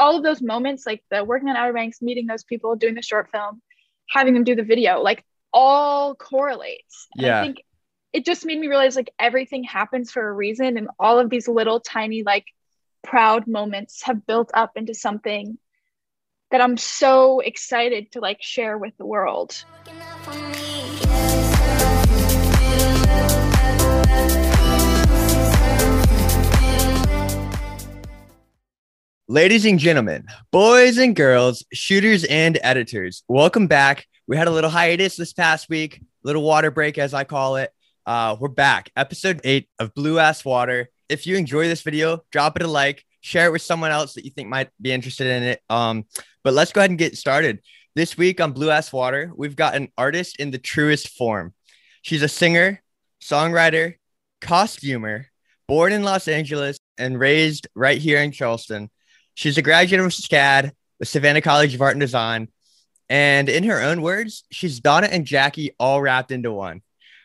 all of those moments, like the working on Outer Banks, meeting those people, doing the short film, having them do the video, like all correlates. And Yeah. I think it just made me realize like everything happens for a reason and all of these little tiny like proud moments have built up into something that I'm so excited to like share with the world. Ladies and gentlemen, boys and girls, shooters and editors, welcome back. We had a little hiatus this past week, little water break, as I call it. Uh, we're back, episode eight of Blue Ass Water. If you enjoy this video, drop it a like, share it with someone else that you think might be interested in it. Um, but let's go ahead and get started. This week on Blue Ass Water, we've got an artist in the truest form. She's a singer, songwriter, costumer, born in Los Angeles and raised right here in Charleston. She's a graduate of SCAD, the Savannah College of Art and Design. And in her own words, she's Donna and Jackie all wrapped into one.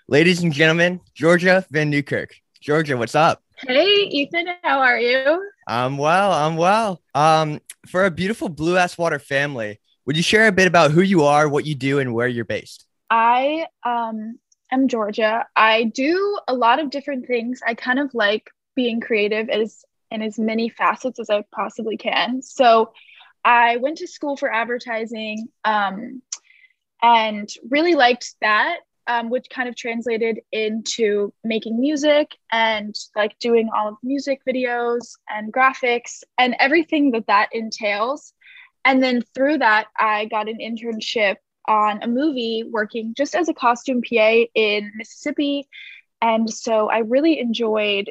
Ladies and gentlemen, Georgia VanNewkirk. Georgia, what's up? Hey, Ethan, how are you? I'm well. I'm well. Um, for a beautiful Blue Ass Water family, would you share a bit about who you are, what you do, and where you're based? I um, am Georgia. I do a lot of different things. I kind of like being creative as in as many facets as I possibly can. So I went to school for advertising um, and really liked that, um, which kind of translated into making music and like doing all of music videos and graphics and everything that that entails. And then through that, I got an internship on a movie working just as a costume PA in Mississippi. And so I really enjoyed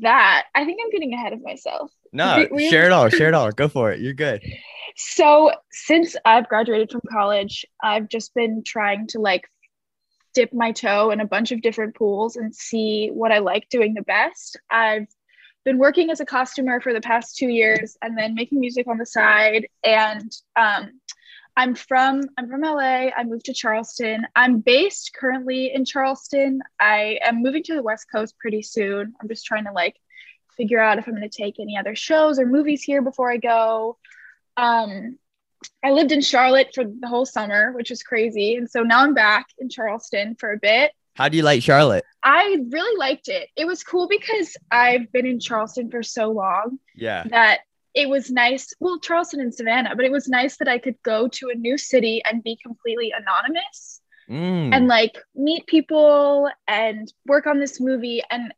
that. I think I'm getting ahead of myself. No, We- share it all. Share it all. Go for it. You're good. So since I've graduated from college, I've just been trying to like dip my toe in a bunch of different pools and see what I like doing the best. I've been working as a costumer for the past two years and then making music on the side. And um, I'm from I'm from LA. I moved to Charleston. I'm based currently in Charleston. I am moving to the West Coast pretty soon. I'm just trying to like figure out if I'm going to take any other shows or movies here before I go. Um, I lived in Charlotte for the whole summer, which is crazy. And so now I'm back in Charleston for a bit. How do you like Charlotte? I really liked it. It was cool because I've been in Charleston for so long Yeah. that it was nice. Well, Charleston and Savannah, but it was nice that I could go to a new city and be completely anonymous Mm. and like meet people and work on this movie. And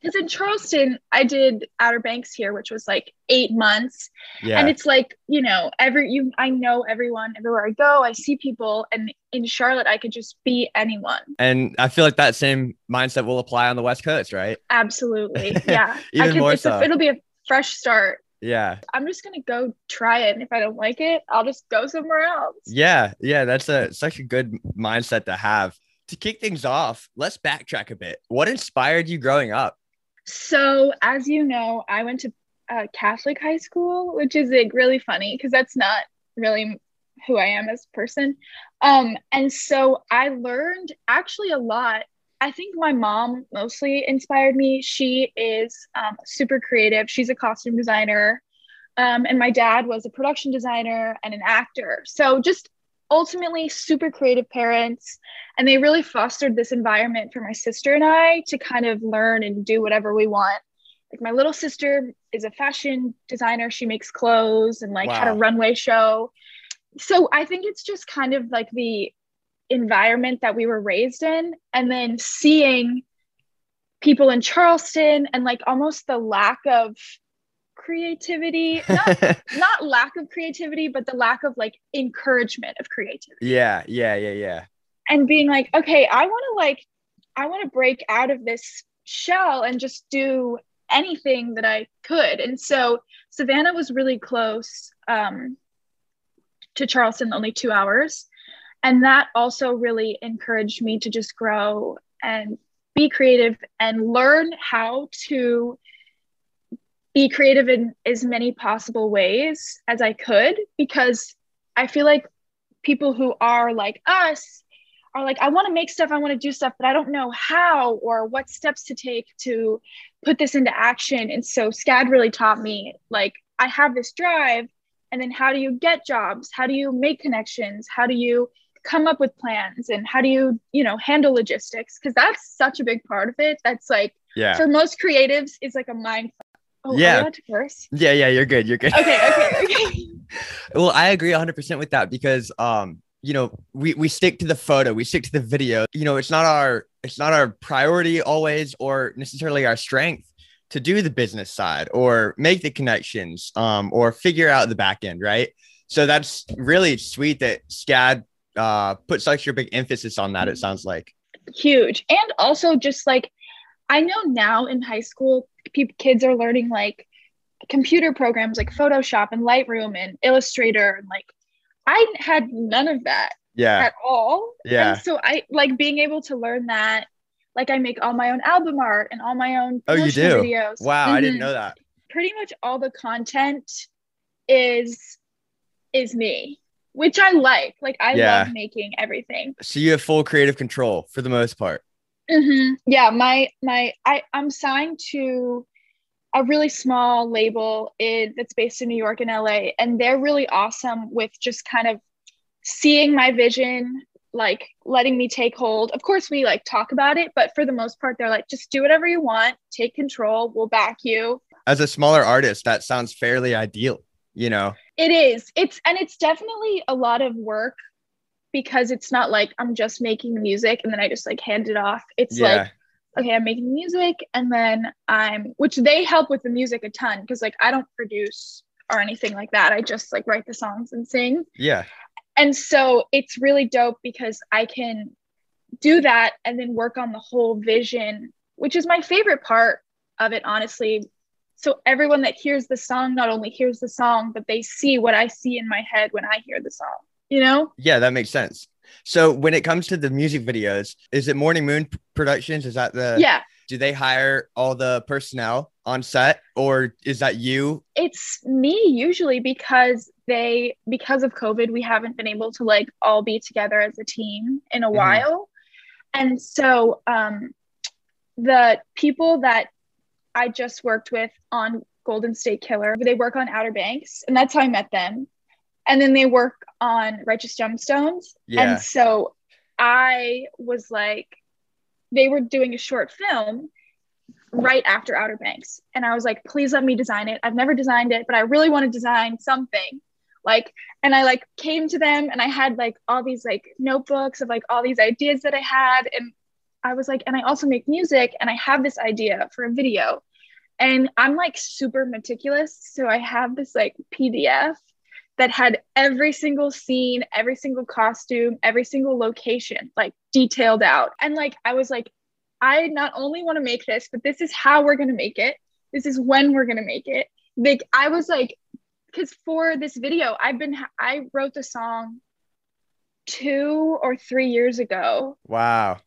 because in Charleston, I did Outer Banks here, which was like eight months. yeah. And it's like, you know, every you I know everyone everywhere I go, I see people. And in Charlotte, I could just be anyone. And I feel like that same mindset will apply on the West Coast, right? Absolutely. Yeah. Even I can, more it's so. a, it'll be a fresh start. Yeah. I'm just gonna go try it. And if I don't like it, I'll just go somewhere else. Yeah. Yeah. That's a such a good mindset to have. To kick things off, let's backtrack a bit. What inspired you growing up? So, as you know, I went to uh, Catholic high school, which is like really funny because that's not really who I am as a person. Um, and so I learned actually a lot. I think my mom mostly inspired me. She is um, super creative. She's a costume designer. Um, and my dad was a production designer and an actor. So just ultimately super creative parents. And they really fostered this environment for my sister and I to kind of learn and do whatever we want. Like my little sister is a fashion designer. She makes clothes and like had a runway show. So I think it's just kind of like the environment that we were raised in. And then seeing people in Charleston and like almost the lack of creativity, not, not lack of creativity, but the lack of like encouragement of creativity yeah. Yeah. Yeah. Yeah. and being like, okay, I want to like, I want to break out of this shell and just do anything that I could. And so Savannah was really close um, to Charleston, only two hours. And that also really encouraged me to just grow and be creative and learn how to be creative in as many possible ways as I could because I feel like people who are like us are like, I want to make stuff, I want to do stuff, but I don't know how or what steps to take to put this into action. And so SCAD really taught me like I have this drive. And then how do you get jobs? How do you make connections? How do you come up with plans? And how do you, you know, handle logistics? Because that's such a big part of it. That's like, Yeah. for most creatives, is like a mind. Oh, Yeah. yeah. Yeah, you're good. You're good. Okay, okay, okay. well, I agree 100% with that because um you know, we we stick to the photo, we stick to the video. You know, it's not our it's not our priority always or necessarily our strength to do the business side or make the connections um or figure out the back end, right? So that's really sweet that SCAD uh put such extra big emphasis on that it sounds like. huge and also just like i know now in high school people kids are learning like computer programs like photoshop and lightroom and illustrator and like i had none of that Yeah. at all Yeah. and so i like being able to learn that like i make all my own album art and all my own Oh, you do? videos Wow, I didn't Mhm. know that. pretty much all the content is is me which i like like i Yeah. love making everything So you have full creative control for the most part. hmm Yeah, my my I I'm signed to a really small label in, that's based in New York and LA, and they're really awesome with just kind of seeing my vision, like letting me take hold. Of course, we like talk about it, but for the most part, they're like, just do whatever you want, take control, we'll back you. As a smaller artist, that sounds fairly ideal, you know. It is. It's and it's definitely a lot of work because it's not like I'm just making music and then I just like hand it off. It's yeah. like okay, I'm making music and then I'm which they help with the music a ton because like I don't produce or anything like that. I just like write the songs and sing. yeah. And so it's really dope because I can do that and then work on the whole vision, which is my favorite part of it honestly. So everyone that hears the song not only hears the song, but they see what I see in my head when I hear the song. You know? Yeah, that makes sense. So when it comes to the music videos, is it Morning Moon Productions? Is that the yeah. do they hire all the personnel on set or is that you? it's me usually because they because of covid we haven't been able to like all be together as a team in a Mhm. while and so um the people that i just worked with on golden state killer they work on outer banks and that's how i met them and then they work on righteous gemstones Yeah. and so I was like, they were doing a short film right after Outer Banks. And I was like, please let me design it. I've never designed it, but I really want to design something. Like, and I like came to them and I had like all these like notebooks of like all these ideas that I had. And I was like, and I also make music and I have this idea for a video. And I'm like super meticulous. So I have this like PDF that had every single scene, every single costume, every single location like detailed out. And like I was like, I not only want to make this, but this is how we're gonna make it. This is when we're gonna make it. Like I was like, because for this video, I've been I wrote the song two or three years ago Wow.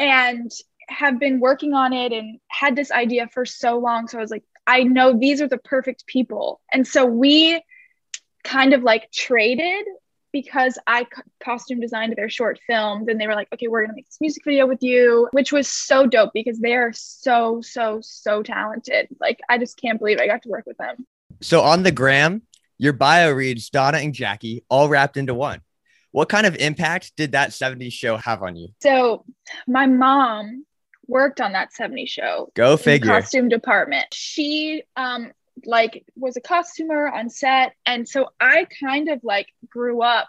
And have been working on it and had this idea for so long. So I was like, I know these are the perfect people. And so we kind of like traded because I co- costume designed their short film. and they were like, okay, we're going to make this music video with you, which was so dope because they are so, so, so talented. Like, I just can't believe I got to work with them. So on the gram, your bio reads Donna and Jackie all wrapped into one. What kind of impact did that 70s show have on you? So my mom worked on that 70 show Go in the figure. costume department. She um like was a costumer on set and so I kind of like grew up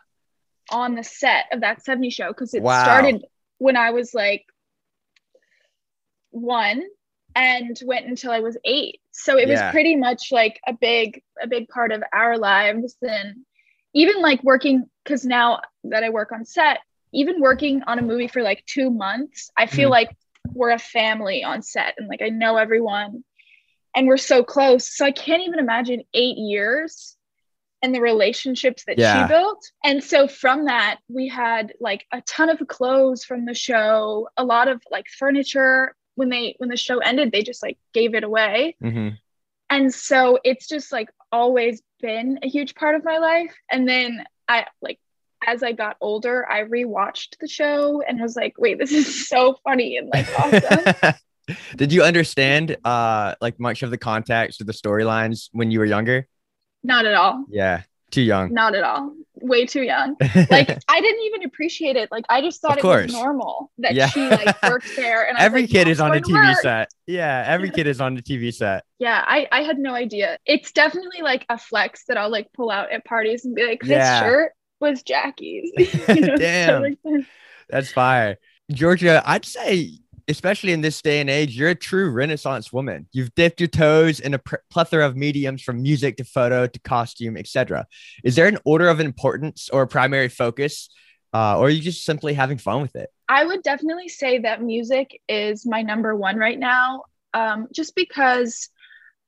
on the set of that 70 show because it Wow. started when I was like one and went until I was eight. So it Yeah. was pretty much like a big a big part of our lives and even like working because now that I work on set, even working on a movie for like two months, I feel Mhm. like we're a family on set and like I know everyone and we're so close. So I can't even imagine eight years and the relationships that Yeah. she built. And so from that, we had like a ton of clothes from the show, a lot of like furniture. When they when the show ended, they just like gave it away. Mhm. And so it's just like always been a huge part of my life. And then I like as I got older, I rewatched the show and was like, wait, this is so funny and like awesome. Did you understand uh like much of the context or the storylines when you were younger? Not at all. Yeah, too young. Not at all. Way too young. Like I didn't even appreciate it. Like I just thought it was normal that Yeah. she like worked there. And I every like, kid is on a TV work." set. Yeah, every kid is on the TV set. Yeah, I I had no idea. It's definitely like a flex that I'll like pull out at parties and be like, this Yeah. shirt was Jackie's. You know, Damn. like that. That's fire. Georgia, I'd say, especially in this day and age, you're a true Renaissance woman. You've dipped your toes in a plethora of mediums from music to photo to costume, etc. Is there an order of importance or a primary focus, uh, or are you just simply having fun with it? I would definitely say that music is my number one right now, um, just because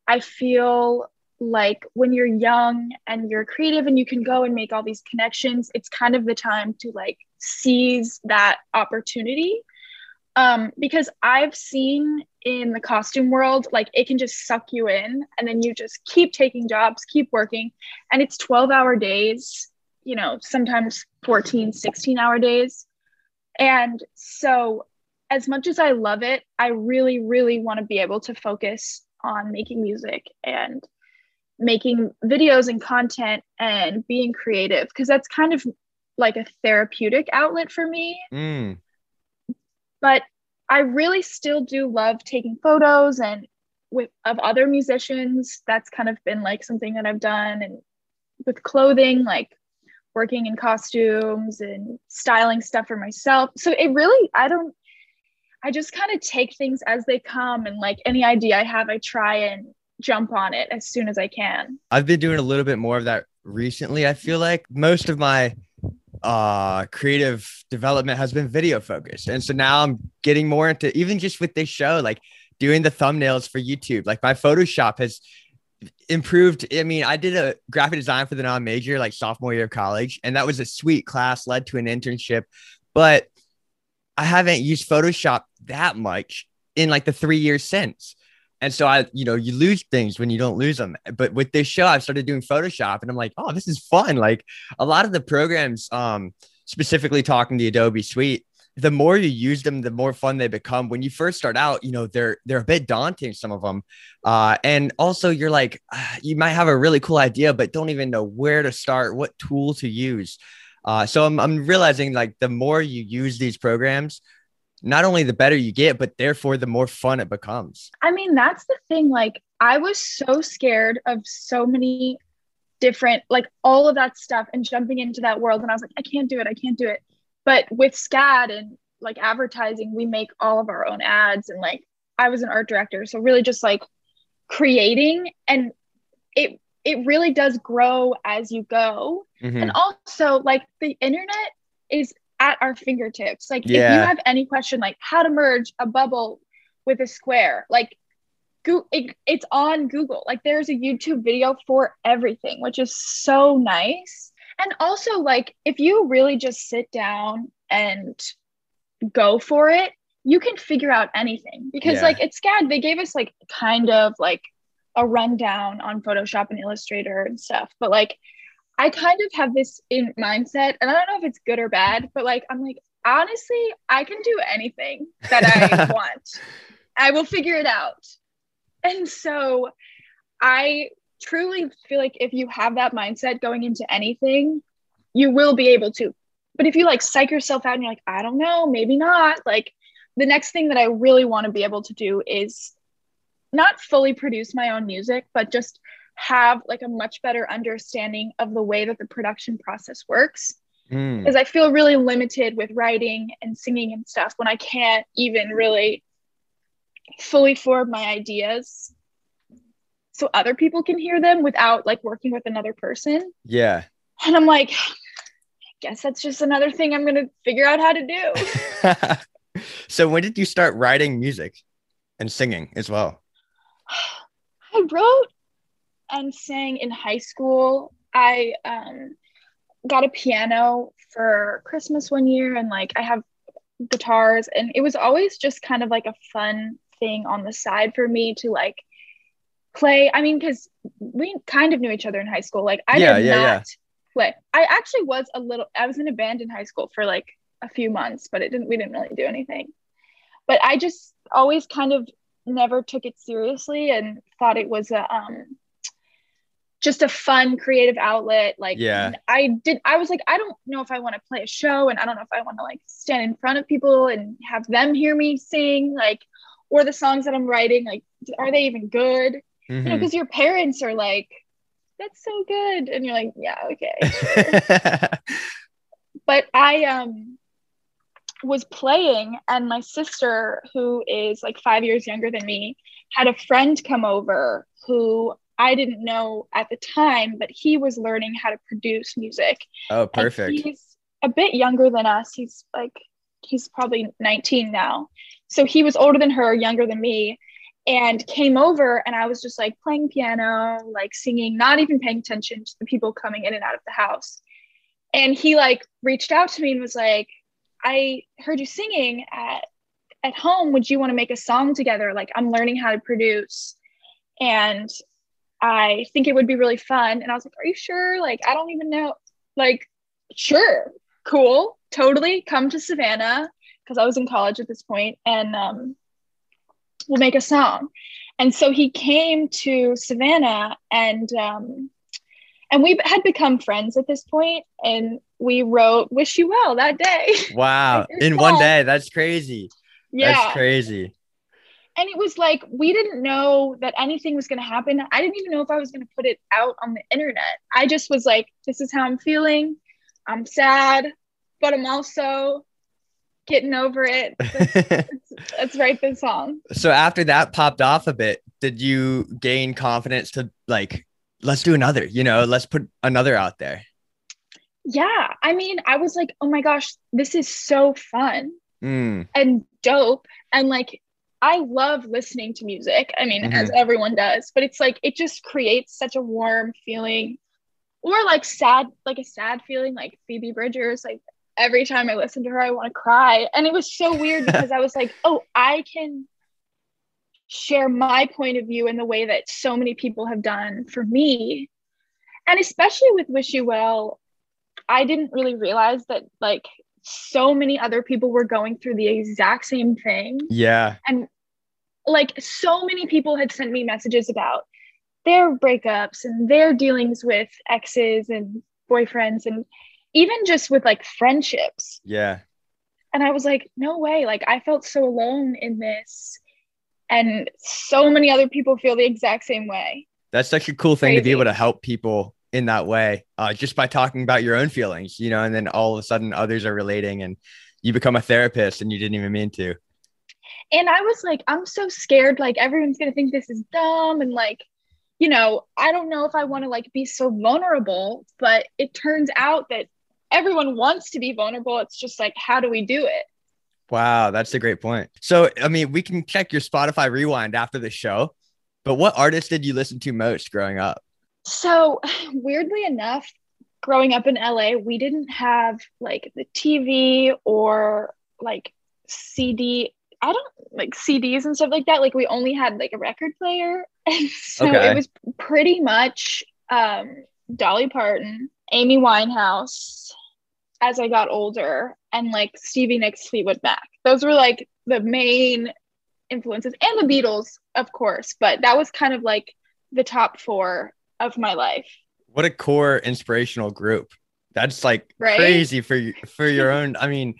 I feel like when you're young and you're creative and you can go and make all these connections, it's kind of the time to like seize that opportunity. Um, because I've seen in the costume world, like it can just suck you in and then you just keep taking jobs, keep working, and it's 12 hour days, you know, sometimes 14, 16 hour days. And so, as much as I love it, I really, really want to be able to focus on making music and making videos and content and being creative because that's kind of like a therapeutic outlet for me. Mm, But I really still do love taking photos and with of other musicians. That's kind of been like something that I've done and with clothing, like working in costumes and styling stuff for myself. So it really, I don't, I just kind of take things as they come and like any idea I have, I try and jump on it as soon as I can. I've been doing a little bit more of that recently. I feel like most of my uh creative development has been video focused. And so now i'm getting more into even just with this show like doing the thumbnails for youtube. Like my photoshop has improved. I mean i did a graphic design for the non-major like sophomore year of college and that was a sweet class led to an internship. But i haven't used photoshop that much in like the three years since and so I, you know, you lose things when you don't lose them. But with this show, I've started doing Photoshop and I'm like, oh, this is fun. Like a lot of the programs, um, specifically talking the Adobe Suite, the more you use them, the more fun they become. When you first start out, you know, they're they're a bit daunting, some of them. Uh, and also you're like, ah, you might have a really cool idea, but don't even know where to start, what tool to use. Uh, so I'm, I'm realizing like the more you use these programs, not only the better you get, but therefore the more fun it becomes. I mean, that's the thing. Like, I was so scared of so many different, like, all of that stuff and jumping into that world. And I was like, I can't do it. I can't do it. But with SCAD and like advertising, we make all of our own ads. And like, I was an art director. So, really just like creating and it, it really does grow as you go. Mhm. And also, like, the internet is at our fingertips. Like, if you have any question, like how to merge a bubble with a square, like, Go- it, it's on Google. Like, there's a YouTube video for everything, which is so nice. And also, like, if you really just sit down and go for it, you can figure out anything because, Yeah. like, at SCAD, they gave us like kind of like a rundown on Photoshop and Illustrator and stuff. But like, I kind of have this in mindset, and I don't know if it's good or bad, but like, I'm like, honestly, I can do anything that I want. I will figure it out. And so I truly feel like if you have that mindset going into anything, you will be able to. But if you like psych yourself out and you're like, I don't know, maybe not, like the next thing that I really want to be able to do is not fully produce my own music, but just have like a much better understanding of the way that the production process works. Mm. Because I feel really limited with writing and singing and stuff when I can't even really fully form my ideas so other people can hear them without like working with another person. Yeah. And I'm like, I guess that's just another thing I'm gonna figure out how to do. so when did you start writing music and singing as well? I wrote and sang in high school. I um, got a piano for Christmas one year, and like I have guitars, and it was always just kind of like a fun thing on the side for me to like play. I mean, because we kind of knew each other in high school. Like I Yeah, did yeah, not yeah. play. I actually was a little. I was in a band in high school for like a few months, but it didn't. We didn't really do anything. But I just always kind of never took it seriously and thought it was a um just a fun creative outlet. Like Yeah. I did I was like, I don't know if I want to play a show and I don't know if I want to like stand in front of people and have them hear me sing, like, or the songs that I'm writing, like, are they even good? You know, because your parents are like, that's so good. And you're like, yeah, okay. but I um was playing and my sister who is like 5 years younger than me had a friend come over who I didn't know at the time but he was learning how to produce music. Oh, And perfect. he's a bit younger than us. He's like he's probably 19 now. So he was older than her younger than me and came over and I was just like playing piano like singing not even paying attention to the people coming in and out of the house. And he like reached out to me and was like i heard you singing at at home. Would you want to make a song together? Like i'm learning how to produce. And i think it would be really fun and i was like are you sure like i don't even know like sure cool totally come to savannah because i was in college at this point and um, we'll make a song and so he came to savannah and um, and we had become friends at this point and we wrote wish you well that day Wow. In one day. That's crazy. yeah That's crazy. And it was like we didn't know that anything was going to happen. I didn't even know if i was going to put it out on the internet. I just was like this is how i'm feeling. I'm sad but i'm also getting over it. Let's, let's write this song. So after that popped off a bit, did you gain confidence to like, let's do another, you know, let's put another out there? yeah i mean i was like oh my gosh this is so fun Mm, and dope. And like i love listening to music i mean as mm-hmm. everyone does but it's like it just creates such a warm feeling or like sad like a sad feeling like phoebe bridgers like every time i listen to her i want to cry. And it was so weird because i was like oh i can share my point of view in the way that so many people have done for me. And especially with wish you well i didn't really realize that like so many other people were going through the exact same thing. Yeah. and like so many people had sent me messages about their breakups and their dealings with exes and boyfriends and even just with like friendships. Yeah. and i was like no way. Like i felt so alone in this. And so many other people feel the exact same way. That's such a cool thing to be able to help people in that way, uh, just by talking about your own feelings, you know, and then all of a sudden others are relating and you become a therapist and you didn't even mean to. And i was like i'm so scared like everyone's gonna think this is dumb and like you know i don't know if i want to like be so vulnerable but it turns out that everyone wants to be vulnerable it's just like how do we do it Wow, that's a great point. So, I mean, we can check your Spotify rewind after the show, but what artists did you listen to most growing up? so weirdly enough growing up in la we didn't have like the tv or like cd i don't like cds and stuff like that like we only had like a record player and so Okay. it was pretty much um dolly parton amy winehouse as i got older and like stevie nicks fleetwood mac those were like the main influences and the beatles of course but that was kind of like the top four of my life What a core inspirational group. That's like Right? crazy for you for your own. I mean,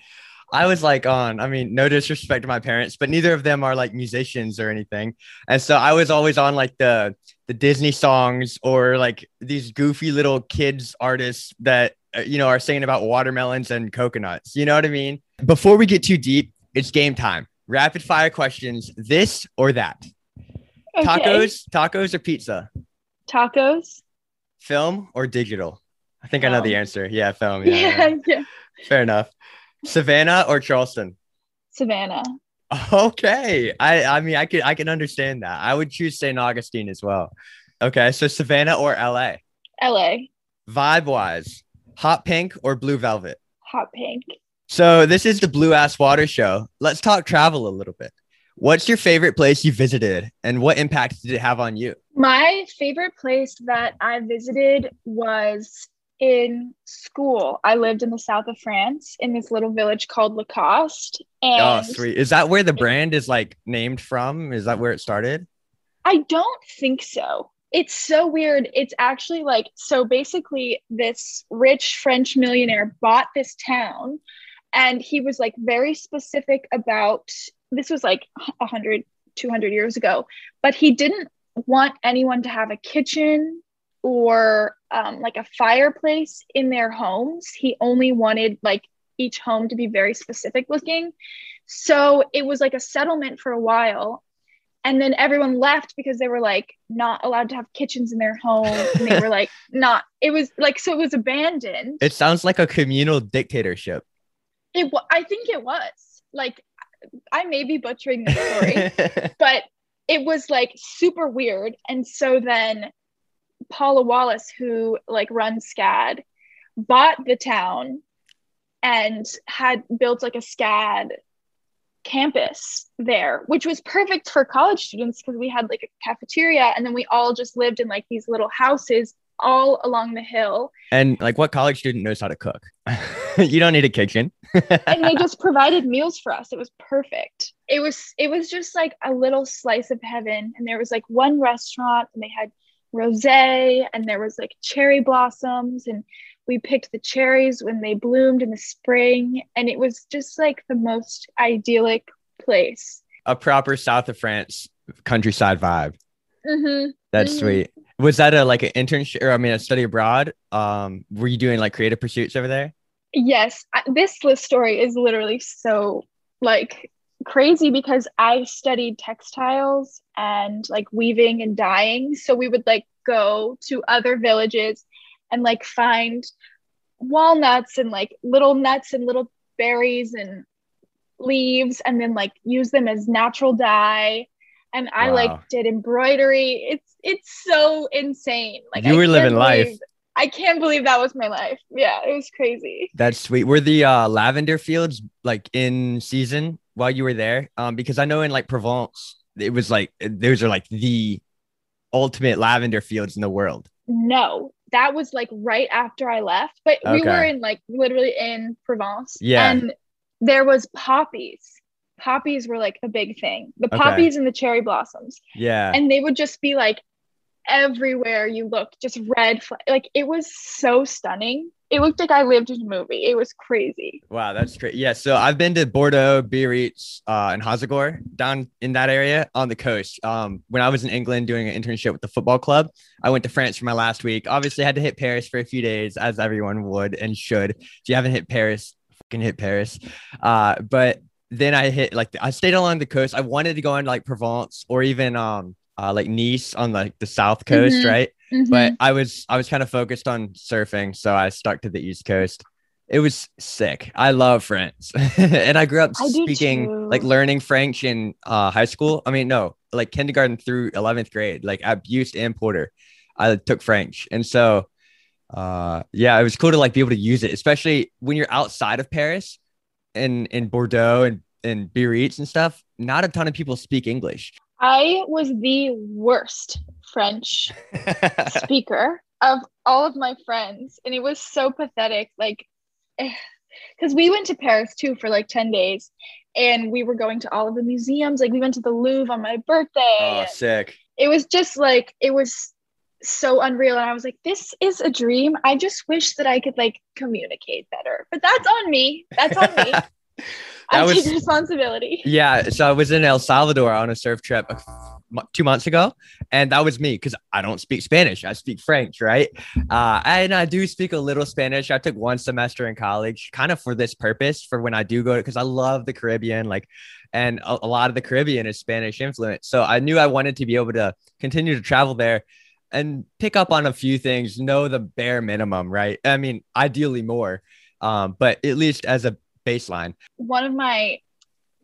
I was like on, I mean, no disrespect to my parents, but neither of them are like musicians or anything. And so I was always on like the the Disney songs or like these goofy little kids artists that uh, you know are saying about watermelons and coconuts. You know what I mean? Before we get too deep, it's game time. Rapid fire questions, this or that. Okay. Tacos, tacos or pizza? tacos Film or digital? I think I know the answer. Yeah, film. Yeah, yeah, yeah. yeah. fair enough. Savannah or Charleston? savannah Okay, I I mean I could I can understand that. I would choose St. Augustine as well. Okay, so Savannah or LA? la Vibe wise, hot pink or blue velvet? hot pink So this is the Blue Ass Water Show. Let's talk travel a little bit. What's your favorite place you visited, and what impact did it have on you? my favorite place that i visited was in school i lived in the south of france in this little village called lacoste and Oh, sweet. Is that where the brand is like named from? Is that where it started? i don't think so It's so weird. It's actually like so basically this rich French millionaire bought this town and he was like very specific about this was like 100 200 years ago but he didn't want anyone to have a kitchen or um, like a fireplace in their homes. He only wanted like each home to be very specific looking. So it was like a settlement for a while and then everyone left because they were like not allowed to have kitchens in their home. And they were like not it was like so it was abandoned. It sounds like a communal dictatorship. it i think it was. Like i may be butchering the story but it was like super weird. And so then paula wallace who like runs scad bought the town and had built like a scad campus there which was perfect for college students because we had like a cafeteria and then we all just lived in like these little houses all along the hill and like, what college student knows how to cook? you don't need a kitchen. and they just provided meals for us it was perfect it was it was just like a little slice of heaven and there was like one restaurant and they had rosé and there was like cherry blossoms and we picked the cherries when they bloomed in the spring and it was just like the most idyllic place a proper south of France countryside vibe. hmm That's Mhm. sweet. Was that a like an internship or I mean a study abroad? Um, were you doing like creative pursuits over there? Yes, I, this list story is literally so like crazy because I studied textiles and like weaving and dyeing. So we would like go to other villages and like find walnuts and like little nuts and little berries and leaves and then like use them as natural dye. And I Wow. like did embroidery. It's it's so insane. Like You I were living life. I can't believe that was my life. Yeah, it was crazy. That's sweet. Were the uh, lavender fields like in season while you were there? Um, because I know in like Provence, it was like those are like the ultimate lavender fields in the world. No, that was like right after I left, but we were in like literally in Provence. Yeah. And there was poppies. Poppies were like a big thing. The Okay. poppies and the cherry blossoms. Yeah. And they would just be like everywhere you looked, just red. Fl- like it was so stunning. It looked like I lived in a movie. It was crazy. Wow, that's great. Yeah, so I've been to Bordeaux, Biarritz, uh, and Hossegor down in that area on the coast. Um, when I was in England doing an internship with the football club, I went to France for my last week. Obviously, had to hit Paris for a few days, as everyone would and should. If you haven't hit Paris, fucking hit Paris. Uh, but then I hit like I stayed along the coast. I wanted to go into like Provence or even um uh, like Nice on like the south coast, Mhm. right? Mhm. but I was I was kind of focused on surfing, so I stuck to the East Coast. It was sick. I love France, and I grew up I speaking like learning French in uh, high school. I mean, no, like kindergarten through eleventh grade, like at and Porter. I took French, and so uh, yeah, it was cool to like be able to use it, especially when you're outside of Paris, and in Bordeaux and and Biarritz and stuff. Not a ton of people speak English. I was the worst French speaker of all of my friends and it was so pathetic like eh, because we went to paris too for like 10 days and we were going to all of the museums like we went to the louvre on my birthday oh, sick. it was just like it was so unreal and i was like this is a dream. I just wish that i could like communicate better. But that's on me. That's on me i That take was- responsibility Yeah, so I was in El Salvador on a surf trip a f- mo- two months ago, and that was me because I don't speak Spanish. I speak French, right? Uh, and I do speak a little Spanish. I took one semester in college, kind of for this purpose, for when I do go, because I love the Caribbean, like, and a, a lot of the Caribbean is Spanish influence. So I knew I wanted to be able to continue to travel there and pick up on a few things, know the bare minimum, right? I mean, ideally more, um, but at least as a baseline. one of my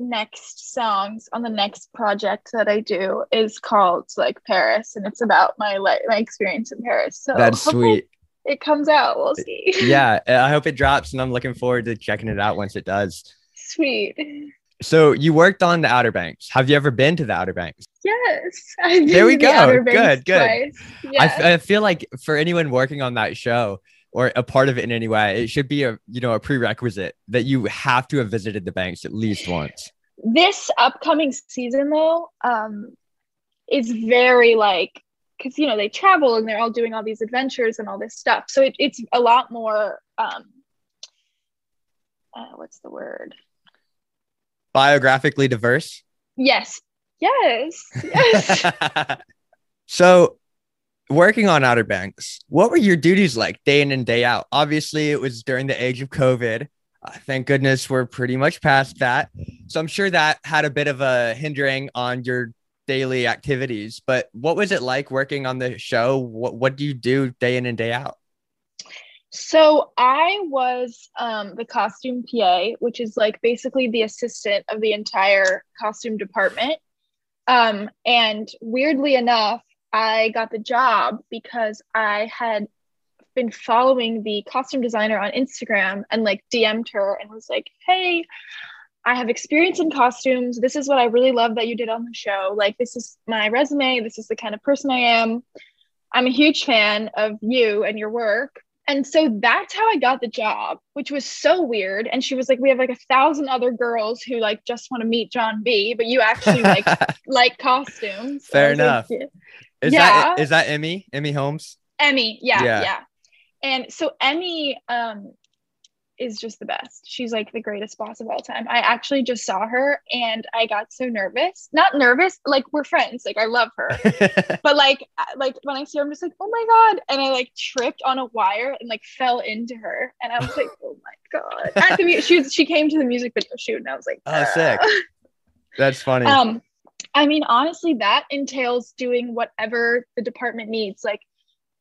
next songs on the next project that I do is called like Paris and it's about my like my experience in Paris. So That's sweet. It comes out. We'll uh, see. yeah, I hope it drops, and I'm looking forward to checking it out once it does. Sweet. So you worked on the Outer Banks. Have you ever been to the Outer Banks? Yes. I've There we the go. Banks Good, good. twice. I, Yes. f- I feel like for anyone working on that show or a part of it in any way, it should be a you know a prerequisite that you have to have visited the banks at least once. this upcoming season though um is very like because you know they travel and they're all doing all these adventures and all this stuff. So it, it's a lot more um uh, what's the word? Biographically diverse. yes. Yes. Yes. So, working on Outer Banks, what were your duties like day in and day out? Obviously, it was during the age of COVID. Uh, thank goodness we're pretty much past that. So, I'm sure that had a bit of a hindering on your daily activities. But what was it like working on the show? What, what do you do day in and day out? So I was um, the costume PA, which is like basically the assistant of the entire costume department. Um, and weirdly enough, I got the job because I had been following the costume designer on Instagram and like DM'd her and was like, hey, I have experience in costumes. This is what I really love that you did on the show. Like, this is my resume. This is the kind of person I am. I'm a huge fan of you and your work. And so that's how I got the job, which was so weird. And she was like, "We have like a thousand other girls who like just want to meet John B, but you actually like like costumes." Fair was like, enough. "Yeah." Is Yeah. that is that Emmy? Emmy Holmes? Emmy, yeah, Yeah. yeah, And so Emmy um is just the best. She's like the greatest boss of all time. I actually just saw her and I got so nervous. Not nervous, like we're friends. Like I love her. but like like when I see her, I'm just like, oh my god. And I like tripped on a wire and like fell into her. And I was like, oh my god. At the mu- she was, she came to the music video shoot and I was like, Oh, sick. "Uh." That's funny. Um, I mean, honestly, that entails doing whatever the department needs, like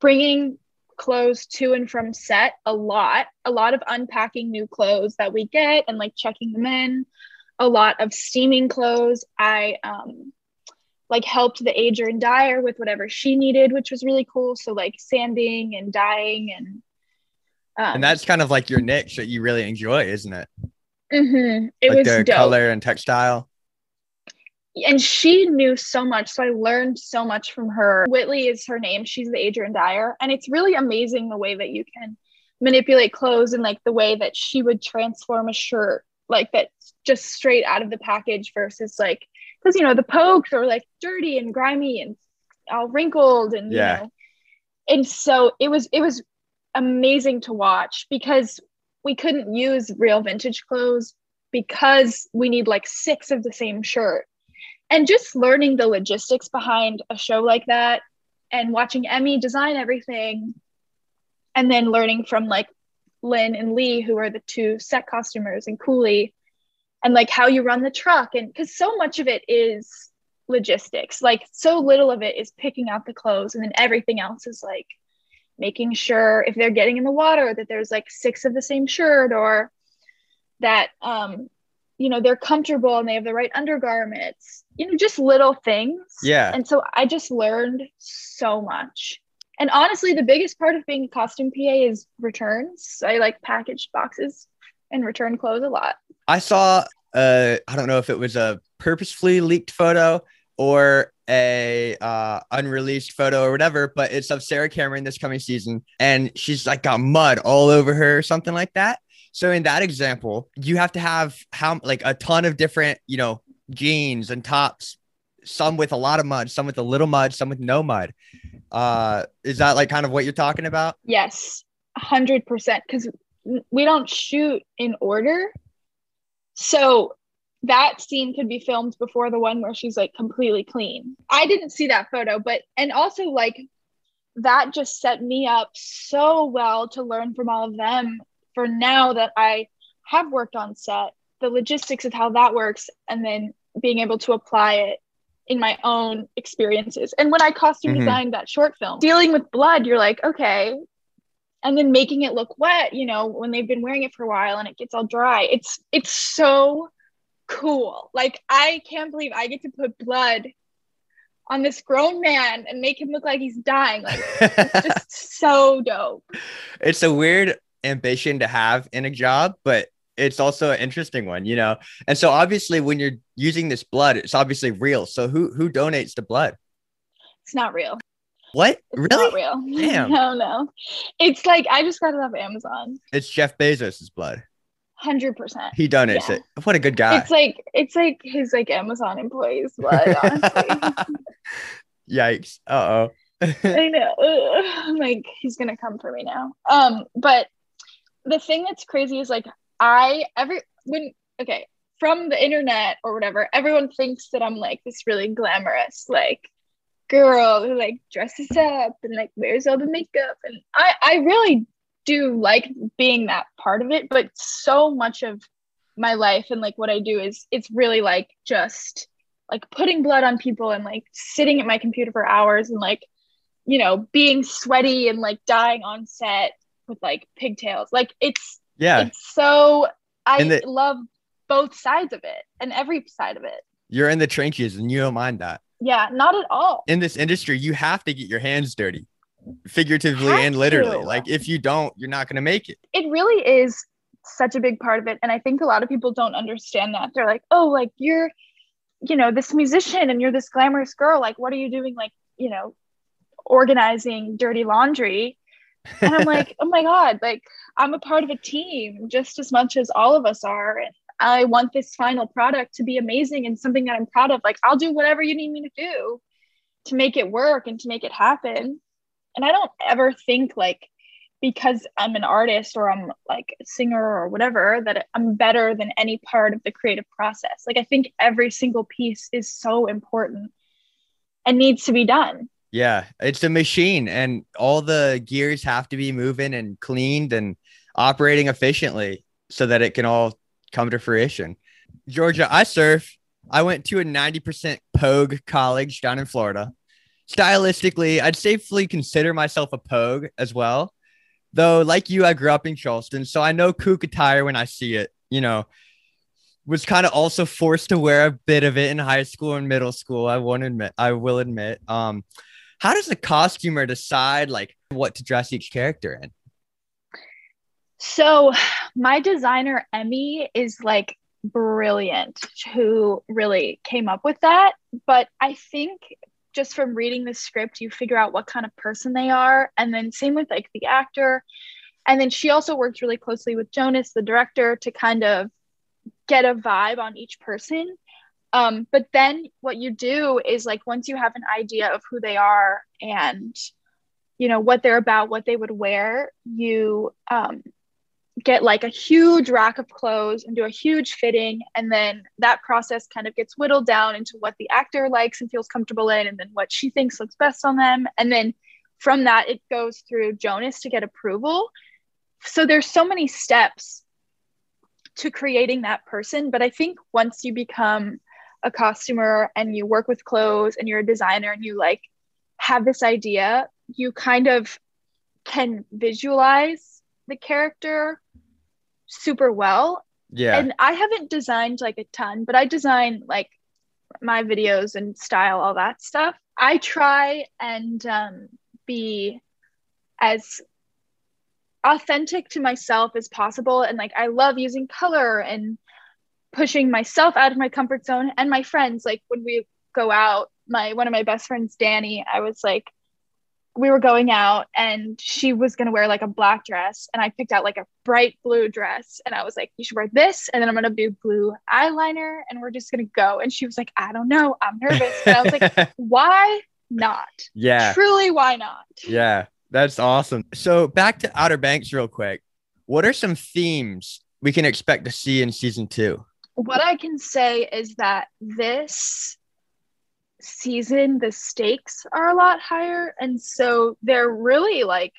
bringing clothes to and from set a lot, a lot of unpacking new clothes that we get and like checking them in, a lot of steaming clothes. I um like helped the ager and dyer with whatever she needed, which was really cool. So like sanding and dyeing and um, and that's kind of like your niche that you really enjoy, isn't it? mhm, it like was the dope. color and textile. And she knew so much so i learned so much from her. Whitley is her name. She's the ager and dyer. And it's really amazing the way that you can manipulate clothes and like the way that she would transform a shirt like that's just straight out of the package versus like because you know the Pogues are like dirty and grimy and all wrinkled and Yeah. you know. And so it was it was amazing to watch because we couldn't use real vintage clothes because we need like six of the same shirt and just learning the logistics behind a show like that and watching Emmy design everything and then learning from like Lynn and Lee who are the two set costumers and Cooley and like how you run the truck and cuz so much of it is logistics. Like so little of it is picking out the clothes and then everything else is like making sure if they're getting in the water that there's like six of the same shirt or that um you know they're comfortable and they have the right undergarments you know just little things. Yeah. and so i just learned so much. And honestly the biggest part of being a costume pa is returns. I like packaged boxes and return clothes a lot. I saw uh I don't know if it was a purposefully leaked photo or a uh unreleased photo or whatever, but it's of Sarah Cameron this coming season. And she's like got mud all over her or something like that. So in that example, you have to have how like a ton of different, you know, jeans and tops, some with a lot of mud, some with a little mud, some with no mud. Uh is that like kind of what you're talking about? Yes, 100%. Because we don't shoot in order. So that scene could be filmed before the one where she's like completely clean. I didn't see that photo, but, and also like that just set me up so well to learn from all of them for now that I have worked on set, the logistics of how that works, and then being able to apply it in my own experiences. And when I costume Mhm. designed that short film, dealing with blood, you're like, okay. And then making it look wet, you know, when they've been wearing it for a while and it gets all dry. It's it's so cool. Like I can't believe I get to put blood on this grown man and make him look like he's dying. Like it's just so dope. it's a weird ambition to have in a job, but it's also an interesting one, you know. And so obviously when you're using this blood, it's obviously real. So who who donates the blood? It's not real. What? It's really? not real. Damn. No, no. It's like I just got it off Amazon. It's Jeff Bezos's blood. Hundred percent. He donates Yeah. it. What a good guy. It's like it's like his like Amazon employees blood, honestly. Yikes. Uh-oh. I know. Ugh. Like he's gonna come for me now. Um, but the thing that's crazy is like I every when okay from the internet or whatever, everyone thinks that I'm like this really glamorous like girl who like dresses up and like wears all the makeup, and I I really do like being that part of it, but so much of my life and like what I do is it's really like just like putting blood on people and like sitting at my computer for hours and like you know being sweaty and like dying on set with like pigtails. Like it's yeah. it's so i the- love both sides of it and every side of it. You're in the trenches and you don't mind that. Yeah not at all. In this industry you have to get your hands dirty figuratively and literally. to. like if you don't you're not to make it. It really is such a big part of it and i think a lot of people don't understand that. They're like oh like you're you know this musician and you're this glamorous girl. Like what are you doing? Like you know organizing dirty laundry and i'm like oh my god like i'm a part of a team just as much as all of us are. And i want this final product to be amazing and something that i'm proud of. Like i'll do whatever you need me to do to make it work and to make it happen. And i don't ever think like because i'm an artist or i'm like a singer or whatever that i'm better than any part of the creative process. Like i think every single piece is so important and needs to be done yeah it's a machine and all the gears have to be moving and cleaned and operating efficiently so that it can all come to fruition. Georgia i surf. I went to a 90% pogue college down in florida. Stylistically i'd safely consider myself a pogue as well. Though like you i grew up in charleston so i know kook attire when i see it you know. Was kind of also forced to wear a bit of it in high school and middle school i won't admit i will admit. Um how does the costumer decide like what to dress each character in So my designer Emmy is like brilliant who really came up with that, but I think just from reading the script you figure out what kind of person they are and then same with like the actor. And then she also worked really closely with Jonas the director to kind of get a vibe on each person. Um, but then what you do is like once you have an idea of who they are and you know what they're about, what they would wear, you um, get like a huge rack of clothes and do a huge fitting. And then that process kind of gets whittled down into what the actor likes and feels comfortable in and then what she thinks looks best on them. And then from that it goes through Jonas to get approval. So there's so many steps to creating that person. But I think once you become a costumer and you work with clothes and you're a designer and you like have this idea you kind of can visualize the character super well. yeah And I haven't designed like a ton, but I design like my videos and style, all that stuff. I try and um, be as authentic to myself as possible. And like, I love using color and pushing myself out of my comfort zone and my friends. Like, when we go out, my one of my best friends, Danny, I was like, we were going out and she was going to wear like a black dress and I picked out like a bright blue dress and I was like you should wear this and then I'm going to do blue eyeliner and we're just going to go. And she was like I don't know. I'm nervous. And I was like why not? Yeah. Truly why not? Yeah. That's awesome. So back to outer banks real quick. What are some themes we can expect to see in season two what I can say is that this season the stakes are a lot higher. And so they're really like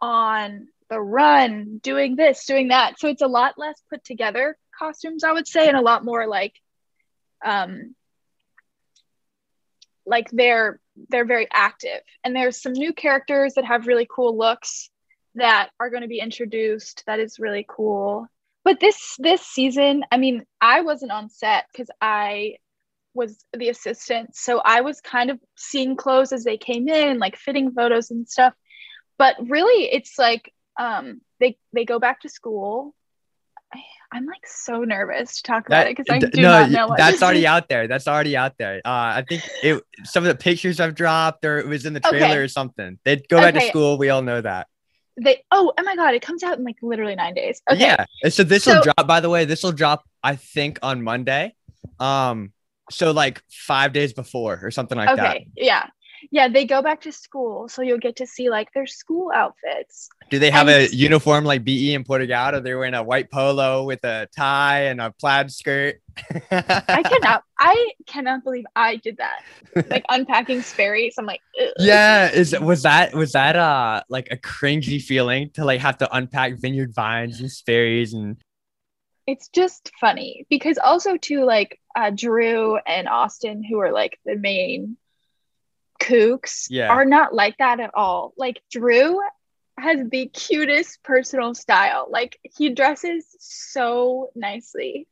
on the run doing this doing that. So it's a lot less put together costumes i would say and a lot more like um like they're they're very active. And there's some new characters that have really cool looks that are going to be introduced that is really cool but this this season i mean i wasn't on set because i was the assistant so i was kind of seeing clothes as they came in like fitting photos and stuff but really it's like um they they go back to school I, i'm like so nervous to talk about it because i d- do no, not know what that's already out there. That's already out there. Uh, I think it. Some of the pictures I've dropped, or it was in the trailer Okay. or something. They'd go back to school. We all know that. They oh oh my god it comes out in like literally nine days okay Yeah. So this will So- drop. By the way, this will drop. I think on Monday. Um. So like five days before or something like that. okay yeah yeah, they go back to school, so you'll get to see like their school outfits. Do they have And- a uniform like BE in Portugal? Or they're wearing a white polo with a tie and a plaid skirt? I cannot, I cannot believe I did that. Like unpacking Sperry's, I'm like, Ugh. Yeah, is was that was that uh like a cringy feeling to like have to unpack vineyard vines and Sperry's and it's just funny because also too like uh, Drew and Austin, who are like the main kooks, Yeah. are not like that at all. Like Drew has the cutest personal style. Like he dresses so nicely.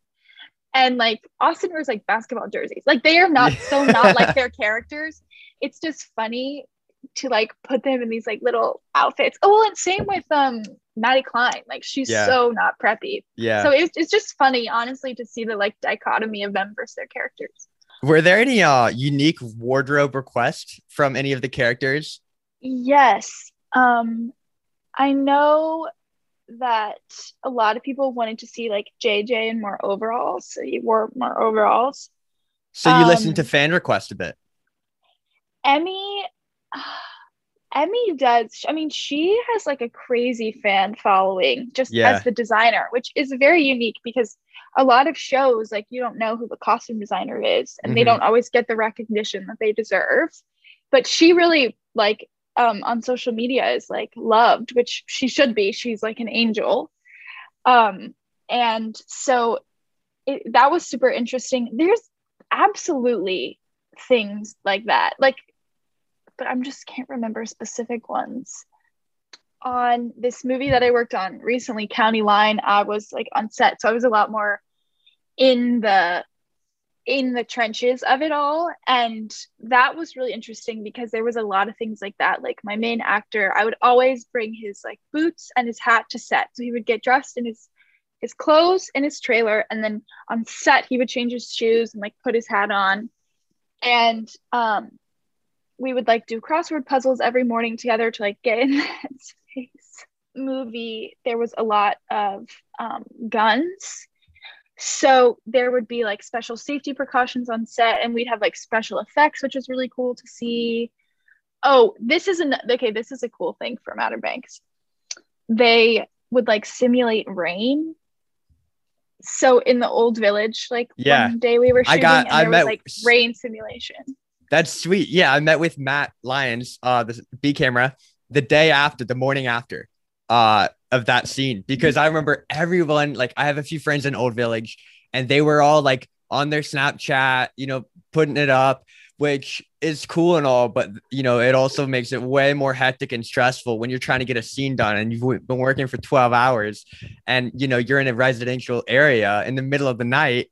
And like Austin wears like basketball jerseys. Like they are not so not like their characters. It's just funny to like put them in these like little outfits. Oh, well, and same with um Maddie Cline. Like she's Yeah. so not preppy. yeah. So it's, it's just funny, honestly, to see the like dichotomy of them versus their characters. Were there any uh unique wardrobe requests from any of the characters? Yes. Um, I know that a lot of people wanted to see like JJ in more overalls. So he wore more overalls. So you listened to Um, fan request a bit. Emmy, Emmy does. I mean, she has like a crazy fan following just Yeah. as the designer, which is very unique because a lot of shows like you don't know who the costume designer is, and they Mhm. don't always get the recognition that they deserve. But she really like um on social media is like loved, which she should be. She's like an angel. Um, and so it, that was super interesting. There's absolutely things like that. Like, but I'm just can't remember specific ones. On this movie that I worked on recently, County Line, I was like on set, so I was a lot more in the in the trenches of it all and that was really interesting because there was a lot of things like that. Like my main actor i would always bring his like boots and his hat to set. So he would get dressed in his his clothes in his trailer and then on set he would change his shoes and like put his hat on. And um we would like do crossword puzzles every morning together to like get in that space. Movie there was a lot of um, guns. So there would be like special safety precautions on set and we'd have like special effects which is really cool to see. Oh this is an okay this is a cool thing from outer banks they would like simulate rain. So in the old village like Yeah. one day we were shooting I got- and I there met- was like rain simulation That's sweet. Yeah, I met with Matt Lyons, uh, the B camera, the day after, the morning after, uh, of that scene because I remember everyone. Like, I have a few friends in Old Village, and they were all like on their Snapchat, you know, putting it up, which is cool and all, but you know, it also makes it way more hectic and stressful when you're trying to get a scene done and you've been working for 12 hours, and you know, you're in a residential area in the middle of the night.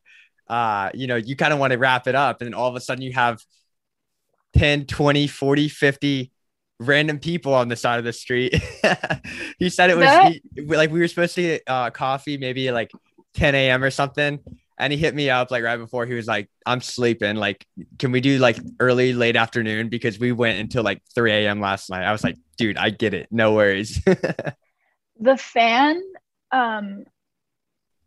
Uh, you know, you kind of want to wrap it up, and then all of a sudden you have 10, 20, 40, 50 random people on the side of the street. he said it was That- he- like we were supposed to get uh, coffee maybe like 10 a.m. or something. And he hit me up like right before he was like, I'm sleeping. Like, can we do like early, late afternoon? Because we went until like 3 a.m. last night. I was like, dude, I get it. No worries. the fan um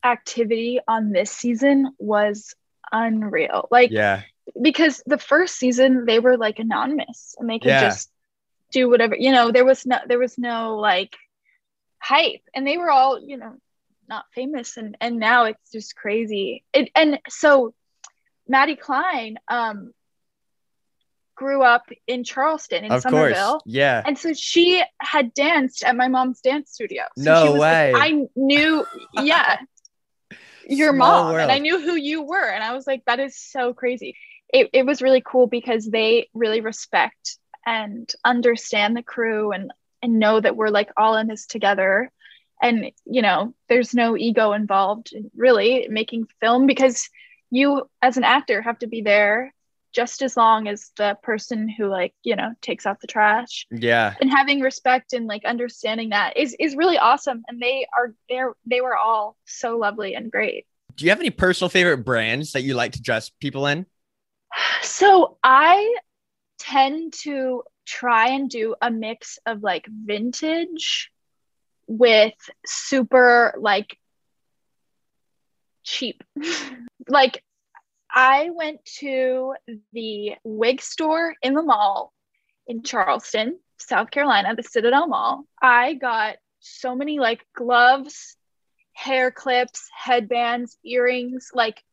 activity on this season was unreal like yeah. Because the first season they were like anonymous and they could Yeah. just do whatever you know there was no there was no like hype and they were all you know not famous and and now it's just crazy it, and so maddie cline um grew up in charleston in Of summerville course. Yeah. and so she had danced at my mom's dance studio. So No she was way. Like, I knew, yeah, your Small mom, world. and I knew who you were, and I was like, that is so crazy. It it was really cool because they really respect and understand the crew and and know that we're like all in this together. And you know, there's no ego involved in really making film because you as an actor have to be there just as long as the person who like you know takes out the trash Yeah. and having respect and like understanding that is is really awesome and they are they're they were all so lovely and great Do you have any personal favorite brands that you like to dress people in? So i tend to try and do a mix of like vintage with super like cheap like i went to the wig store in the mall in Charleston, South Carolina, the Citadel Mall. I got so many like gloves, hair clips, headbands, earrings, like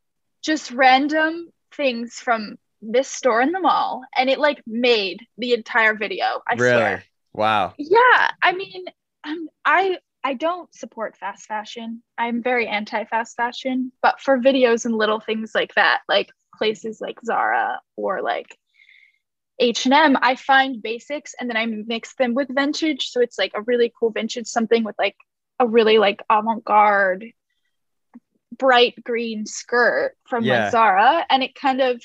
just random things from this store in the mall. And it like made the entire video. I really? swear. Wow. Yeah. I mean, um, I I don't support fast fashion. I'm very anti fast fashion, but for videos and little things like that, like places like Zara or like H&M, I find basics and then I mix them with vintage, so it's like a really cool vintage something with like a really like avant-garde bright green skirt from Yeah. like Zara and it kind of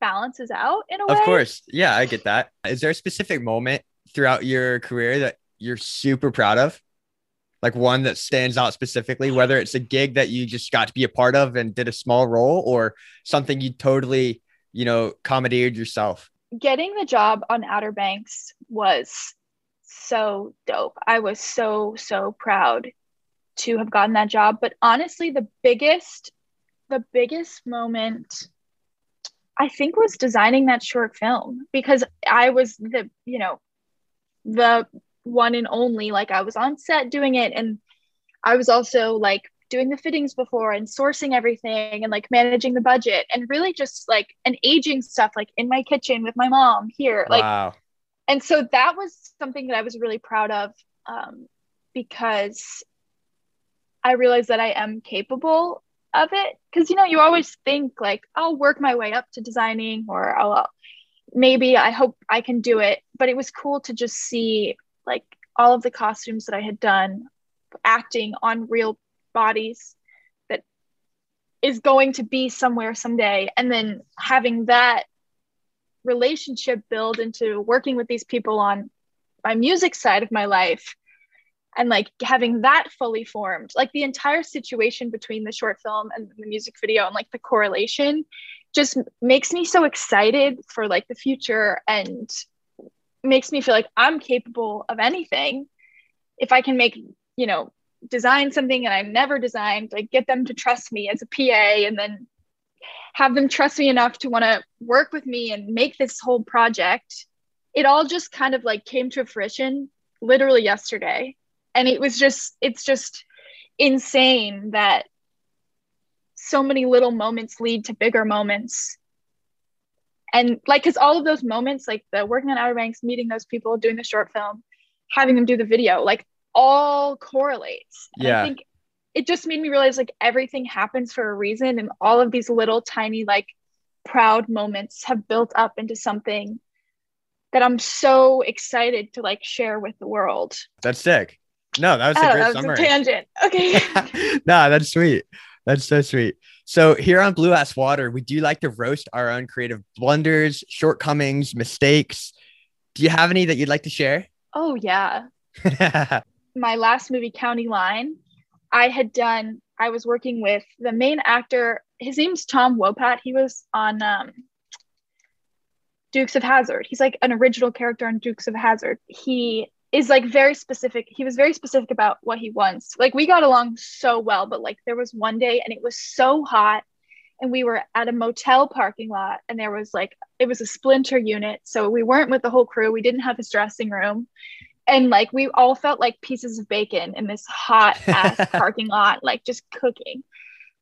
balances out in a way. Of course. Yeah, I get that. Is there a specific moment throughout your career that you're super proud of? Like one that stands out specifically, whether it's a gig that you just got to be a part of and did a small role or something you totally, you know, commandeered yourself. getting the job on Outer Banks was so dope. I was so, so proud to have gotten that job. But honestly, the biggest, the biggest moment I think was designing that short film because I was the, you know, the one and only, like I was on set doing it. And I was also like doing the fittings before and sourcing everything and like managing the budget and really just like and aging stuff like in my kitchen with my mom here like wow. and so that was something that i was really proud of um, because i realized that i am capable of it. Because you know you always think like i'll work my way up to designing or i'll maybe i hope i can do it. But it was cool to just see like all of the costumes that i had done acting on real bodies that is going to be somewhere someday. And then having that relationship build into working with these people on my music side of my life and like having that fully formed like the entire situation between the short film and the music video and like the correlation just makes me so excited for like the future and makes me feel like I'm capable of anything if I can make you know design something and I never designed, like get them to trust me as a PA and then have them trust me enough to want to work with me and make this whole project. It all just kind of like came to fruition literally yesterday. And it was just, it's just insane that so many little moments lead to bigger moments. And like, cause all of those moments, like the working on Outer Banks, meeting those people, doing the short film, having them do the video, like all correlates. And Yeah. I think it just made me realize like everything happens for a reason and all of these little tiny like proud moments have built up into something that I'm so excited to like share with the world. That's sick. No, that was a Oh, great that was summary. a tangent. Okay. nah, that's sweet. That's so sweet. So here on Blue Ass Water, we do like to roast our own creative blunders, shortcomings, mistakes. Do you have any that you'd like to share? oh yeah. my last movie, County Line, I had done, I was working with the main actor. His name's Tom Wopat. He was on um, Dukes of Hazzard. He's like an original character on Dukes of Hazzard. He is like very specific. He was very specific about what he wants. Like we got along so well, but like there was one day and it was so hot and we were at a motel parking lot and there was like it was a splinter unit. So we weren't with the whole crew. We didn't have his dressing room and like we all felt like pieces of bacon in this hot ass parking lot like just cooking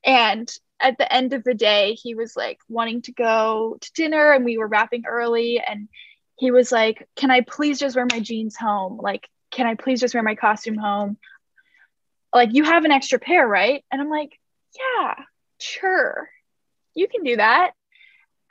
and at the end of the day he was like wanting to go to dinner and we were wrapping early and he was like can i please just wear my jeans home? Like can i please just wear my costume home? Like you have an extra pair right? And i'm like yeah sure. You can do that.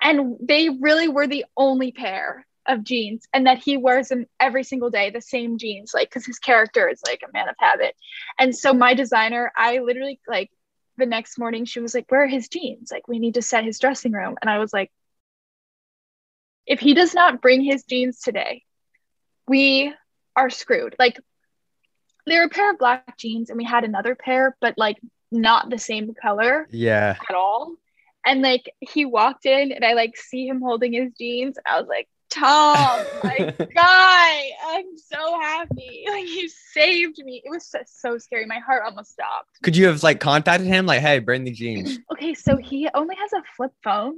And they really were the only pair of jeans and that he wears them every single day the same jeans like because his character is like a man of habit. And so my designer i literally like the next morning she was like where are his jeans? Like we need to set his dressing room. And i was like if he does not bring his jeans today we are screwed like they're a pair of black jeans and we had another pair but like not the same color yeah. at all. And like he walked in and I like see him holding his jeans. I was like, Tom, my guy, I'm so happy. Like you saved me. It was so, so scary. My heart almost stopped. Could you have like contacted him? Like, hey, bring the jeans. Okay, so he only has a flip phone.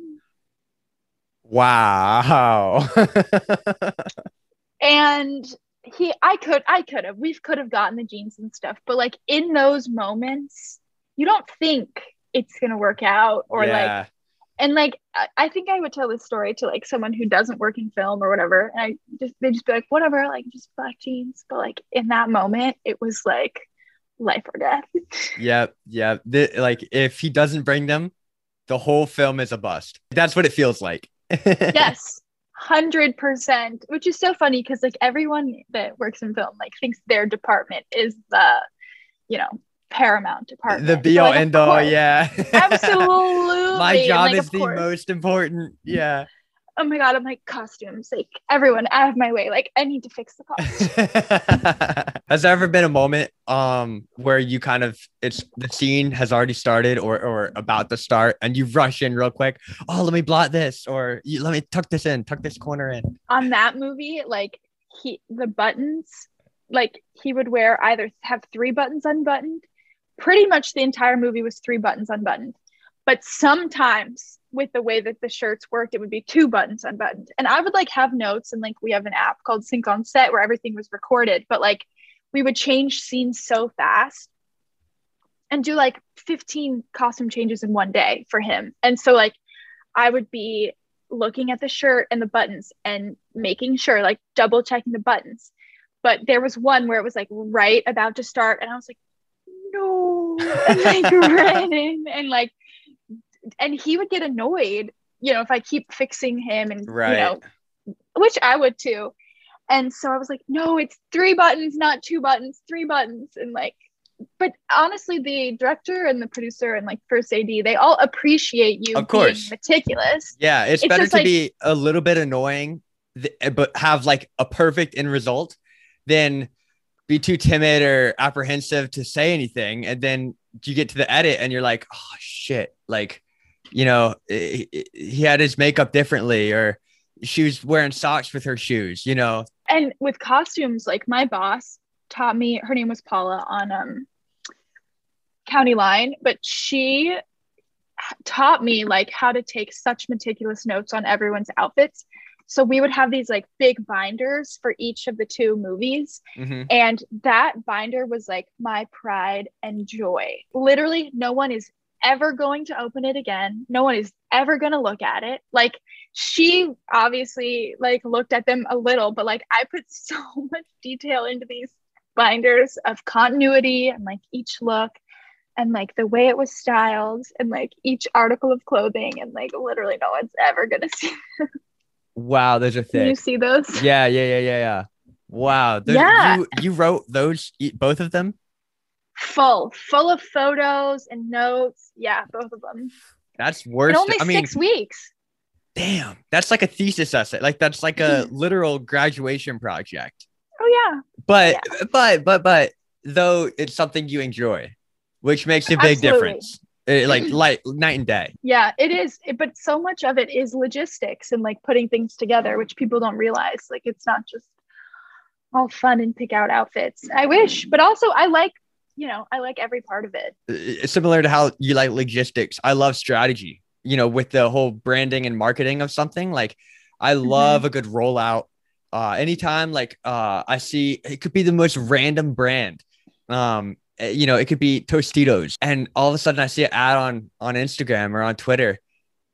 Wow. and he I could I could have we could have gotten the jeans and stuff, but like in those moments, you don't think it's gonna work out or yeah. like and like I, I think I would tell this story to like someone who doesn't work in film or whatever, and I just they just be like whatever, like just black jeans, but like in that moment, it was like life or death. Yep, yep. The, like if he doesn't bring them, the whole film is a bust. That's what it feels like. Yes, hundred percent. Which is so funny because like everyone that works in film like thinks their department is the, you know, paramount department. The be So, all like, end all, yeah. Absolutely. My job like, is the course. most important. Yeah. Oh my god, I'm like costumes, like everyone out of my way. Like I need to fix the costume. has there ever been a moment um where you kind of it's the scene has already started or or about to start and you rush in real quick oh let me blot this or you, let me tuck this in tuck this corner in On that movie, like he the buttons, like he would wear either have three buttons unbuttoned. Pretty much the entire movie was three buttons unbuttoned. But sometimes with the way that the shirts worked, it would be two buttons unbuttoned. And I would like have notes and like we have an app called Sync on Set where everything was recorded, but like we would change scenes so fast and do like 15 costume changes in one day for him. And so like I would be looking at the shirt and the buttons and making sure like double checking the buttons. But there was one where it was like right about to start and I was like no and like ran in and like and he would get annoyed, you know, if I keep fixing him and Right. you know, which I would too. And so I was like, no, it's three buttons, not two buttons, three buttons. And like, but honestly, the director and the producer and like first AD, they all appreciate you Of course. being meticulous. yeah it's, It's better to like- be a little bit annoying but have like a perfect end result than be too timid or apprehensive to say anything and then you get to the edit and you're like oh shit like you know he, had his makeup differently or she was wearing socks with her shoes you know And with costumes, like my boss taught me, her name was Paula on um County Line, but she taught me like how to take such meticulous notes on everyone's outfits. So we would have these like big binders for each of the two movies. Mhm. And that binder was like my pride and joy. Literally, no one is ever going to open it again. No one is ever going to look at it. Like, she obviously like looked at them a little, but like I put so much detail into these binders of continuity and like each look and like the way it was styled and like each article of clothing and like literally no one's ever gonna see. wow those are Can you see those? yeah yeah yeah yeah yeah wow those, Yeah. you you wrote those both of them Full, full of photos and notes. Yeah, both of them. that's worse only i mean six weeks. damn that's like a thesis essay like that's like a literal graduation project Oh yeah. but but but but though it's something you enjoy which makes a big Absolutely. difference Eh, like like night and day Yeah, it is. It- but so much of it is logistics and like putting things together, which people don't realize. Like it's not just all fun and pick out outfits. I wish, but also I like, you know, I like every part of it. Similar to how you like logistics. I love strategy you know with the whole branding and marketing of something. Like i love a good rollout. Uh anytime like uh i see it could be the most random brand. Um eh, you know it could be tostitos. And all of a sudden i see an ad on on instagram or on twitter.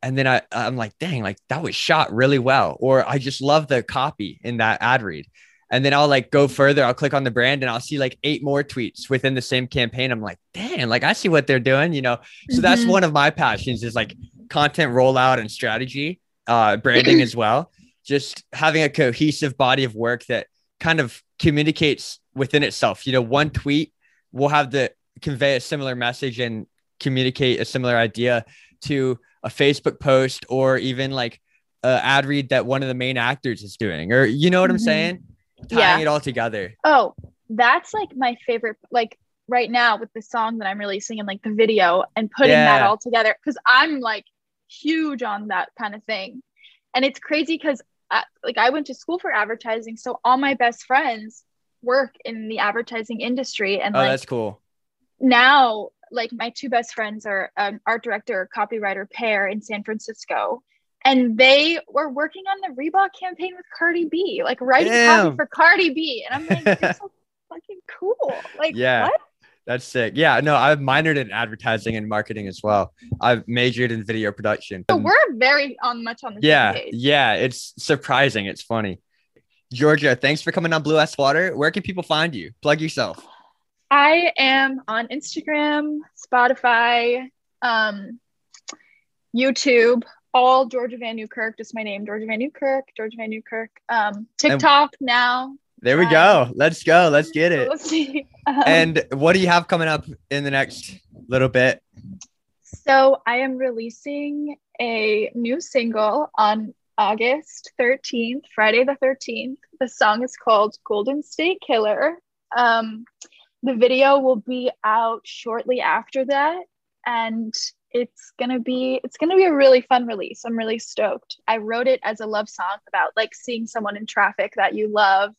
And then I, I'm like, dang, like that was shot really well. Or I just love the copy in that ad read. And then I'll like go further. I'll click on the brand and I'll see like eight more tweets within the same campaign. I'm like, dang, like I see what they're doing, you know? So that's Mhm. one of my passions is like content rollout and strategy, uh, branding as well. Just having a cohesive body of work that kind of communicates within itself. You know, one tweet will have to convey a similar message and communicate a similar idea to a Facebook post or even like a ad read that one of the main actors is doing, or you know what I'm Mhm. saying? Tying Yeah. it all together. Oh, that's like my favorite. Like right now with the song that I'm releasing and like the video and putting that all together because I'm like huge on that kind of thing, and it's crazy because uh, like I went to school for advertising, so all my best friends work in the advertising industry, and Oh, like that's cool. now like my two best friends are an art director copywriter pair in san francisco and they were working on the Reebok campaign with Cardi B, like writing copy for Cardi B. And I'm like, this is fucking cool. Like, Yeah. what? That's sick. Yeah, no, I've minored in advertising and marketing as well. I've majored in video production. So we're very on much on the yeah, same page. yeah, it's surprising. It's funny. Georgia, thanks for coming on Blue Ass Water. Where can people find you? Plug yourself. I am on Instagram, Spotify, um, YouTube, all Georgia VanNewkirk, just my name, Georgia VanNewkirk, Georgia VanNewkirk. Um, TikTok now. There we go. Let's go. Let's get it. We'll see. Um, And what do you have coming up in the next little bit? so I am releasing a new single on August 13th, Friday the 13th. The song is called Golden State Killer. Um, the video will be out shortly after that. And it's gonna be it's gonna be a really fun release. I'm really stoked. I wrote it as a love song about like seeing someone in traffic that you love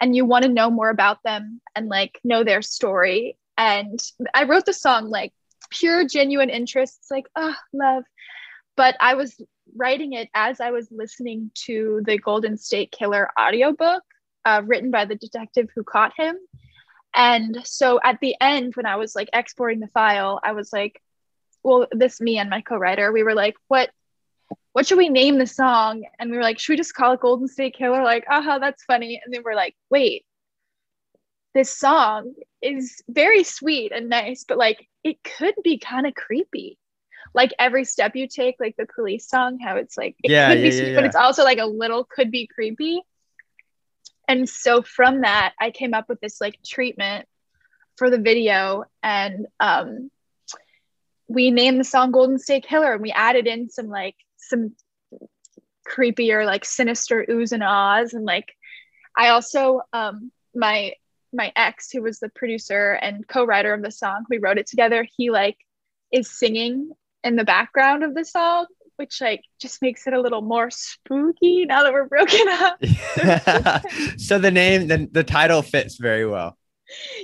and you want to know more about them and like know their story. And I wrote the song like pure genuine interest. It's like, oh, love. But I was writing it as I was listening to the Golden State Killer audiobook uh, written by the detective who caught him. And so at the end, when I was like exporting the file, I was like, well, this me and my co-writer, we were like, what what should we name the song? And we were like, should we just call it Golden State Killer? Like, aha, that's funny. And then we're like, wait, this song is very sweet and nice, but like it could be kind of creepy. Like every step you take, like the police song, how it's like it Yeah, could be yeah, yeah, sweet, but it's also like a little could be creepy. And so from that, I came up with this like treatment for the video and um we named the song Golden State Killer and we added in some like some creepier like sinister oohs and ahs. And like I also um my my ex who was the producer and co-writer of the song we wrote it together. He like is singing in the background of the song which like just makes it a little more spooky now that we're broken up. So the name, the, the title fits very well.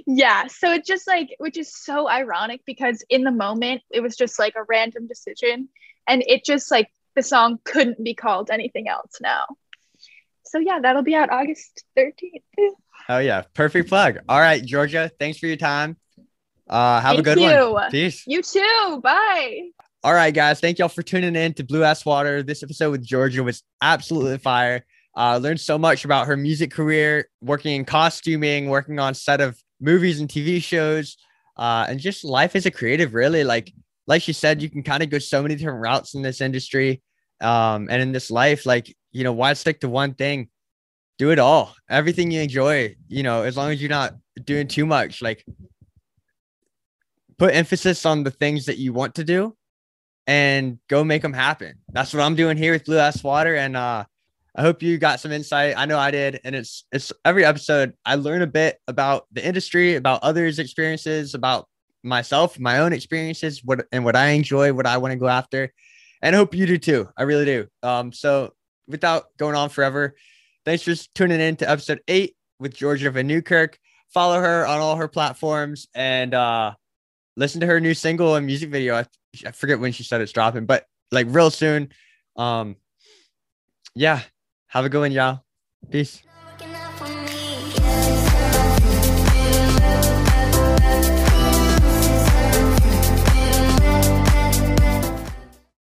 Yeah so it just like which is so ironic because in the moment it was just like a random decision and it just like the song couldn't be called anything else now so yeah that'll be out august 13th Oh yeah, perfect plug. All right, Georgia, thanks for your time. Uh, have a good you. one. Peace. you too bye All right, guys. Thank y'all for tuning in to Blue Ass Water. This episode with Georgia was absolutely fire. Uh, learned so much about her music career, working in costuming, working on set of movies and TV shows, uh, and just life as a creative. Really, like like she said, you can kind of go so many different routes in this industry, um, and in this life. Like you know, why stick to one thing? Do it all. Everything you enjoy. You know, as long as you're not doing too much. Like put emphasis on the things that you want to do and go make them happen. That's what I'm doing here with Blue Ass Water. And uh, I hope you got some insight. I know I did. And it's it's every episode I learn a bit about the industry, about others' experiences, about myself, my own experiences, what and what I enjoy, what I want to go after. And I hope you do too. I really do. Um, so without going on forever, thanks for tuning in to episode eight with Georgia VanNewkirk. Follow her on all her platforms and uh listen to her new single and music video. I, I forget when she said it's dropping, but like real soon. Um, yeah, have a good one, y'all. Peace.